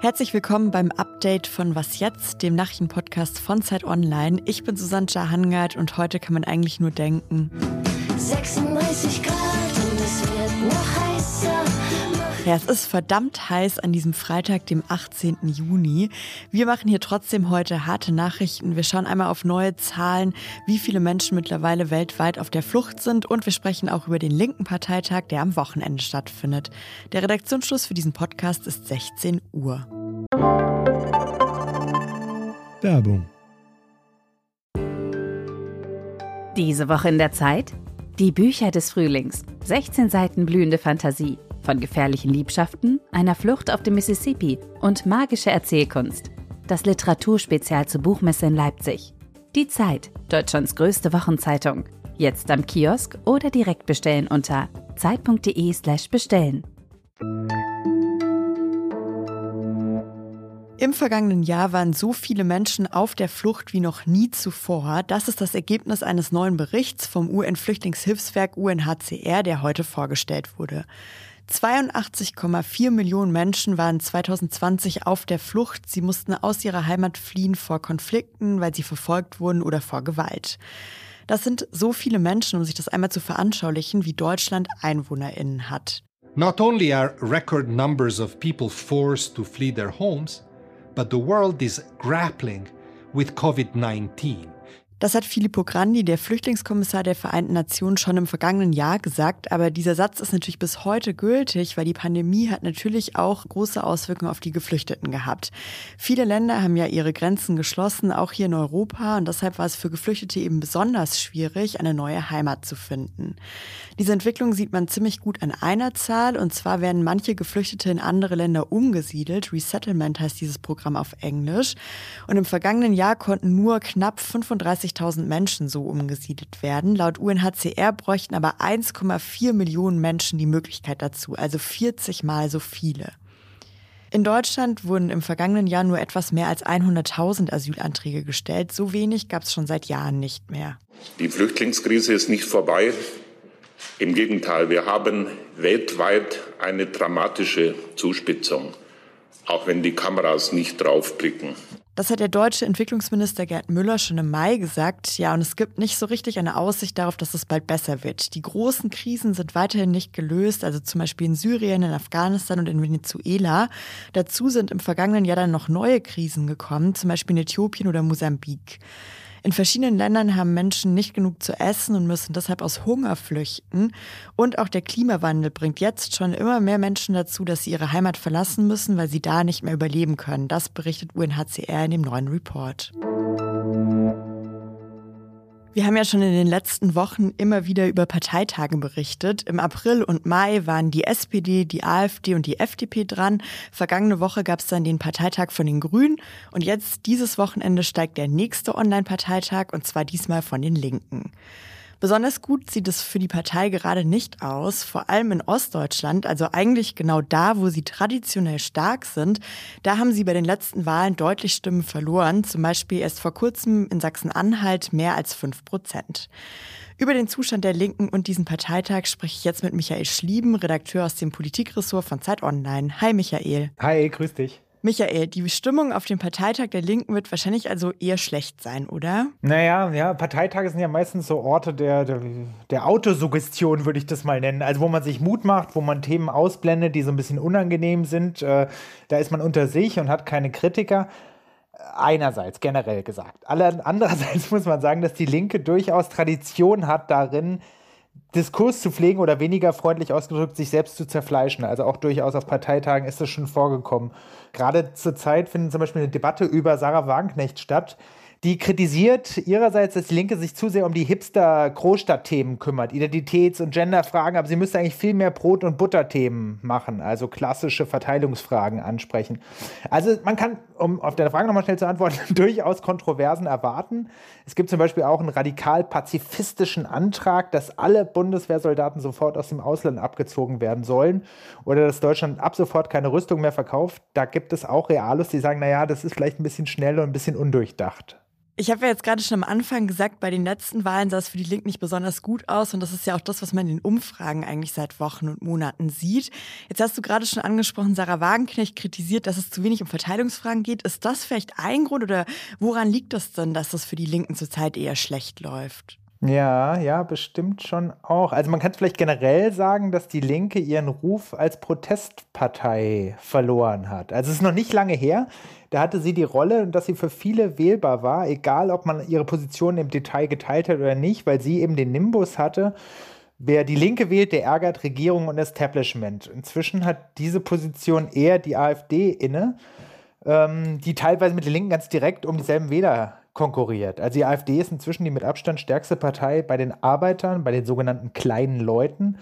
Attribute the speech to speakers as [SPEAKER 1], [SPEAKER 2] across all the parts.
[SPEAKER 1] Herzlich willkommen beim Update von Was jetzt, dem Nachrichtenpodcast von Zeit Online. Ich bin Susanne Jahangard und heute kann man eigentlich nur denken. 36 Grad Ja, es ist verdammt heiß an diesem Freitag, dem 18. Juni. Wir machen hier trotzdem heute harte Nachrichten. Wir schauen einmal auf neue Zahlen, wie viele Menschen mittlerweile weltweit auf der Flucht sind und wir sprechen auch über den linken Parteitag, der am Wochenende stattfindet. Der Redaktionsschluss für diesen Podcast ist 16 Uhr.
[SPEAKER 2] Werbung.
[SPEAKER 3] Diese Woche in der Zeit? Die Bücher des Frühlings. 16 Seiten blühende Fantasie. Von gefährlichen Liebschaften, einer Flucht auf dem Mississippi und magische Erzählkunst. Das Literaturspezial zur Buchmesse in Leipzig. Die Zeit, Deutschlands größte Wochenzeitung. Jetzt am Kiosk oder direkt bestellen unter zeit.de/slash bestellen.
[SPEAKER 1] Im vergangenen Jahr waren so viele Menschen auf der Flucht wie noch nie zuvor. Das ist das Ergebnis eines neuen Berichts vom UN-Flüchtlingshilfswerk UNHCR, der heute vorgestellt wurde. 82,4 Millionen Menschen waren 2020 auf der Flucht. Sie mussten aus ihrer Heimat fliehen vor Konflikten, weil sie verfolgt wurden oder vor Gewalt. Das sind so viele Menschen, um sich das einmal zu veranschaulichen, wie Deutschland EinwohnerInnen hat.
[SPEAKER 4] Not only are record numbers of people forced to flee their homes, but the world is grappling with COVID-19.
[SPEAKER 1] Das hat Filippo Grandi, der Flüchtlingskommissar der Vereinten Nationen, schon im vergangenen Jahr gesagt. Aber dieser Satz ist natürlich bis heute gültig, weil die Pandemie hat natürlich auch große Auswirkungen auf die Geflüchteten gehabt. Viele Länder haben ja ihre Grenzen geschlossen, auch hier in Europa. Und deshalb war es für Geflüchtete eben besonders schwierig, eine neue Heimat zu finden. Diese Entwicklung sieht man ziemlich gut an einer Zahl. Und zwar werden manche Geflüchtete in andere Länder umgesiedelt. Resettlement heißt dieses Programm auf Englisch. Und im vergangenen Jahr konnten nur knapp 35 30.000 Menschen so umgesiedelt werden. Laut UNHCR bräuchten aber 1,4 Millionen Menschen die Möglichkeit dazu, also 40 mal so viele. In Deutschland wurden im vergangenen Jahr nur etwas mehr als 100.000 Asylanträge gestellt. So wenig gab es schon seit Jahren nicht mehr.
[SPEAKER 5] Die Flüchtlingskrise ist nicht vorbei. Im Gegenteil, wir haben weltweit eine dramatische Zuspitzung, auch wenn die Kameras nicht draufblicken.
[SPEAKER 1] Das hat der deutsche Entwicklungsminister Gerd Müller schon im Mai gesagt. Ja, und es gibt nicht so richtig eine Aussicht darauf, dass es bald besser wird. Die großen Krisen sind weiterhin nicht gelöst, also zum Beispiel in Syrien, in Afghanistan und in Venezuela. Dazu sind im vergangenen Jahr dann noch neue Krisen gekommen, zum Beispiel in Äthiopien oder Mosambik. In verschiedenen Ländern haben Menschen nicht genug zu essen und müssen deshalb aus Hunger flüchten. Und auch der Klimawandel bringt jetzt schon immer mehr Menschen dazu, dass sie ihre Heimat verlassen müssen, weil sie da nicht mehr überleben können. Das berichtet UNHCR in dem neuen Report. Wir haben ja schon in den letzten Wochen immer wieder über Parteitage berichtet. Im April und Mai waren die SPD, die AfD und die FDP dran. Vergangene Woche gab es dann den Parteitag von den Grünen. Und jetzt, dieses Wochenende, steigt der nächste Online-Parteitag und zwar diesmal von den Linken. Besonders gut sieht es für die Partei gerade nicht aus, vor allem in Ostdeutschland, also eigentlich genau da, wo sie traditionell stark sind. Da haben sie bei den letzten Wahlen deutlich Stimmen verloren, zum Beispiel erst vor kurzem in Sachsen-Anhalt mehr als fünf Prozent. Über den Zustand der Linken und diesen Parteitag spreche ich jetzt mit Michael Schlieben, Redakteur aus dem Politikressort von Zeit Online. Hi Michael.
[SPEAKER 2] Hi, grüß dich.
[SPEAKER 1] Michael, die Stimmung auf dem Parteitag der Linken wird wahrscheinlich also eher schlecht sein, oder?
[SPEAKER 2] Naja, ja, Parteitage sind ja meistens so Orte der, der, der Autosuggestion, würde ich das mal nennen. Also wo man sich Mut macht, wo man Themen ausblendet, die so ein bisschen unangenehm sind. Äh, da ist man unter sich und hat keine Kritiker. Einerseits, generell gesagt. Andererseits muss man sagen, dass die Linke durchaus Tradition hat darin, Diskurs zu pflegen oder weniger freundlich ausgedrückt, sich selbst zu zerfleischen. Also auch durchaus auf Parteitagen ist das schon vorgekommen. Gerade zur Zeit findet zum Beispiel eine Debatte über Sarah Wagenknecht statt, die kritisiert ihrerseits, dass die Linke sich zu sehr um die Hipster-Großstadtthemen kümmert, Identitäts- und Genderfragen, aber sie müsste eigentlich viel mehr Brot- und Butterthemen machen, also klassische Verteilungsfragen ansprechen. Also man kann, um auf deine Frage nochmal schnell zu antworten, durchaus Kontroversen erwarten. Es gibt zum Beispiel auch einen radikal pazifistischen Antrag, dass alle Bundeswehrsoldaten sofort aus dem Ausland abgezogen werden sollen oder dass Deutschland ab sofort keine Rüstung mehr verkauft. Da gibt es auch Realos, die sagen, naja, das ist vielleicht ein bisschen schnell und ein bisschen undurchdacht.
[SPEAKER 1] Ich habe ja jetzt gerade schon am Anfang gesagt, bei den letzten Wahlen sah es für die Linken nicht besonders gut aus. Und das ist ja auch das, was man in den Umfragen eigentlich seit Wochen und Monaten sieht. Jetzt hast du gerade schon angesprochen, Sarah Wagenknecht kritisiert, dass es zu wenig um Verteilungsfragen geht. Ist das vielleicht ein Grund oder woran liegt das denn, dass das für die Linken zurzeit eher schlecht läuft?
[SPEAKER 2] Ja, ja, bestimmt schon auch. Also man kann es vielleicht generell sagen, dass die Linke ihren Ruf als Protestpartei verloren hat. Also es ist noch nicht lange her. Da hatte sie die Rolle, dass sie für viele wählbar war, egal ob man ihre Position im Detail geteilt hat oder nicht, weil sie eben den Nimbus hatte. Wer die Linke wählt, der ärgert Regierung und Establishment. Inzwischen hat diese Position eher die AfD inne, ähm, die teilweise mit den Linken ganz direkt um dieselben Wähler konkurriert. Also die AfD ist inzwischen die mit Abstand stärkste Partei bei den Arbeitern, bei den sogenannten kleinen Leuten,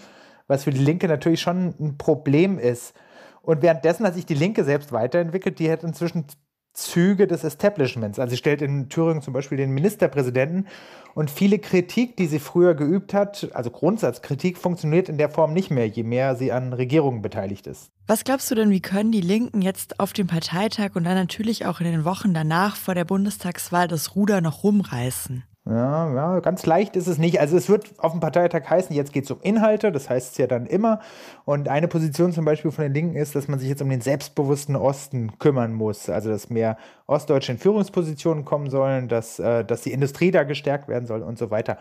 [SPEAKER 2] was für die Linke natürlich schon ein Problem ist. Und währenddessen hat sich die Linke selbst weiterentwickelt. Die hat inzwischen Züge des Establishments. Also sie stellt in Thüringen zum Beispiel den Ministerpräsidenten und viele Kritik, die sie früher geübt hat, also Grundsatzkritik, funktioniert in der Form nicht mehr, je mehr sie an Regierungen beteiligt ist.
[SPEAKER 1] Was glaubst du denn, wie können die Linken jetzt auf dem Parteitag und dann natürlich auch in den Wochen danach vor der Bundestagswahl das Ruder noch rumreißen?
[SPEAKER 2] Ja, ja, ganz leicht ist es nicht. Also es wird auf dem Parteitag heißen, jetzt geht es um Inhalte, das heißt es ja dann immer. Und eine Position zum Beispiel von den Linken ist, dass man sich jetzt um den selbstbewussten Osten kümmern muss. Also dass mehr Ostdeutsche in Führungspositionen kommen sollen, dass, äh, dass die Industrie da gestärkt werden soll und so weiter.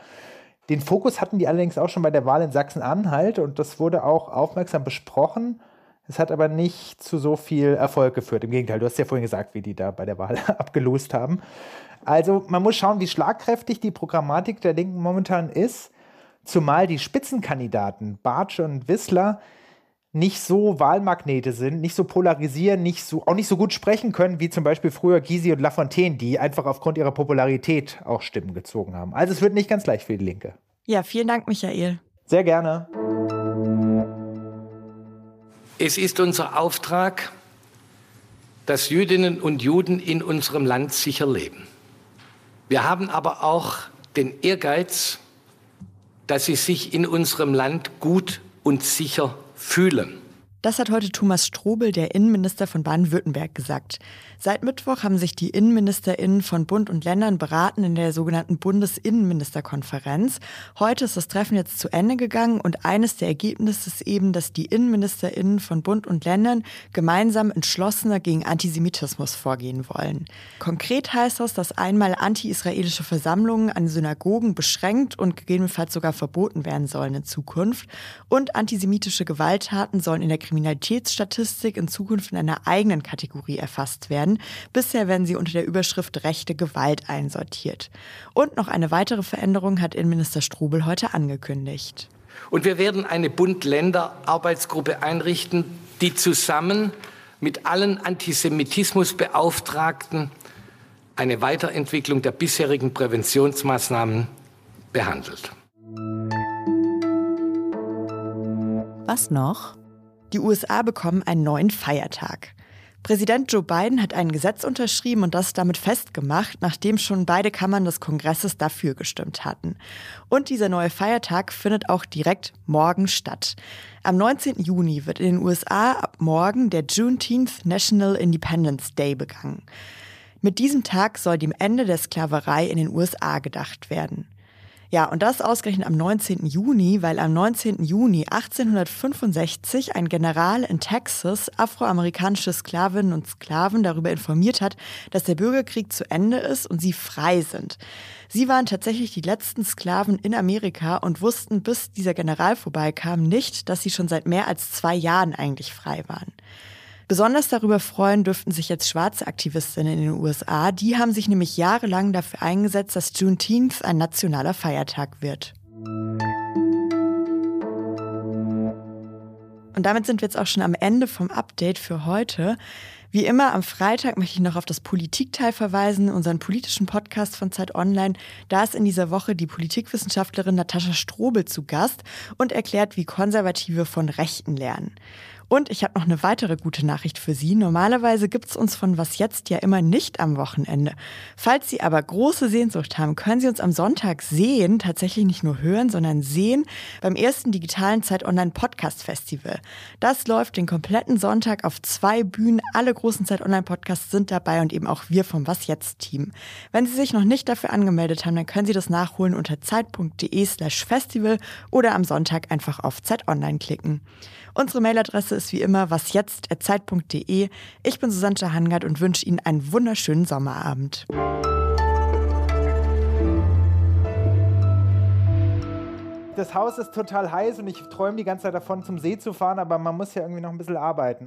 [SPEAKER 2] Den Fokus hatten die allerdings auch schon bei der Wahl in Sachsen-Anhalt und das wurde auch aufmerksam besprochen. Es hat aber nicht zu so viel Erfolg geführt. Im Gegenteil, du hast ja vorhin gesagt, wie die da bei der Wahl abgelost haben. Also man muss schauen, wie schlagkräftig die Programmatik der Linken momentan ist, zumal die Spitzenkandidaten Bartsch und Wissler nicht so Wahlmagnete sind, nicht so polarisieren, nicht so, auch nicht so gut sprechen können, wie zum Beispiel früher Gysi und Lafontaine, die einfach aufgrund ihrer Popularität auch Stimmen gezogen haben. Also es wird nicht ganz leicht für die Linke.
[SPEAKER 1] Ja, vielen Dank, Michael.
[SPEAKER 2] Sehr gerne.
[SPEAKER 6] Es ist unser Auftrag, dass Jüdinnen und Juden in unserem Land sicher leben. Wir haben aber auch den Ehrgeiz, dass sie sich in unserem Land gut und sicher fühlen.
[SPEAKER 1] Das hat heute Thomas Strobel, der Innenminister von Baden-Württemberg, gesagt. Seit Mittwoch haben sich die Innenministerinnen von Bund und Ländern beraten in der sogenannten Bundesinnenministerkonferenz. Heute ist das Treffen jetzt zu Ende gegangen und eines der Ergebnisse ist eben, dass die Innenministerinnen von Bund und Ländern gemeinsam entschlossener gegen Antisemitismus vorgehen wollen. Konkret heißt das, dass einmal anti-israelische Versammlungen an Synagogen beschränkt und gegebenenfalls sogar verboten werden sollen in Zukunft und antisemitische Gewalttaten sollen in der Kriminalitätsstatistik in Zukunft in einer eigenen Kategorie erfasst werden. Bisher werden sie unter der Überschrift rechte Gewalt einsortiert. Und noch eine weitere Veränderung hat Innenminister Strobel heute angekündigt.
[SPEAKER 6] Und wir werden eine Bund-Länder-Arbeitsgruppe einrichten, die zusammen mit allen Antisemitismusbeauftragten eine Weiterentwicklung der bisherigen Präventionsmaßnahmen behandelt.
[SPEAKER 1] Was noch? Die USA bekommen einen neuen Feiertag. Präsident Joe Biden hat ein Gesetz unterschrieben und das damit festgemacht, nachdem schon beide Kammern des Kongresses dafür gestimmt hatten. Und dieser neue Feiertag findet auch direkt morgen statt. Am 19. Juni wird in den USA ab morgen der Juneteenth National Independence Day begangen. Mit diesem Tag soll dem Ende der Sklaverei in den USA gedacht werden. Ja, und das ausgerechnet am 19. Juni, weil am 19. Juni 1865 ein General in Texas afroamerikanische Sklavinnen und Sklaven darüber informiert hat, dass der Bürgerkrieg zu Ende ist und sie frei sind. Sie waren tatsächlich die letzten Sklaven in Amerika und wussten, bis dieser General vorbeikam, nicht, dass sie schon seit mehr als zwei Jahren eigentlich frei waren. Besonders darüber freuen dürften sich jetzt schwarze Aktivistinnen in den USA. Die haben sich nämlich jahrelang dafür eingesetzt, dass Juneteenth ein nationaler Feiertag wird. Und damit sind wir jetzt auch schon am Ende vom Update für heute. Wie immer am Freitag möchte ich noch auf das Politikteil verweisen, unseren politischen Podcast von Zeit Online. Da ist in dieser Woche die Politikwissenschaftlerin Natascha Strobel zu Gast und erklärt, wie Konservative von Rechten lernen. Und ich habe noch eine weitere gute Nachricht für Sie. Normalerweise gibt es uns von Was Jetzt ja immer nicht am Wochenende. Falls Sie aber große Sehnsucht haben, können Sie uns am Sonntag sehen, tatsächlich nicht nur hören, sondern sehen, beim ersten digitalen Zeit Online Podcast Festival. Das läuft den kompletten Sonntag auf zwei Bühnen. Alle großen Zeit Online Podcasts sind dabei und eben auch wir vom Was Jetzt Team. Wenn Sie sich noch nicht dafür angemeldet haben, dann können Sie das nachholen unter zeit.de slash festival oder am Sonntag einfach auf Zeit Online klicken. Unsere Mailadresse ist wie immer wasjetzt.zeit.de. Ich bin Susanne Hangard und wünsche Ihnen einen wunderschönen Sommerabend.
[SPEAKER 2] Das Haus ist total heiß und ich träume die ganze Zeit davon, zum See zu fahren, aber man muss ja irgendwie noch ein bisschen arbeiten.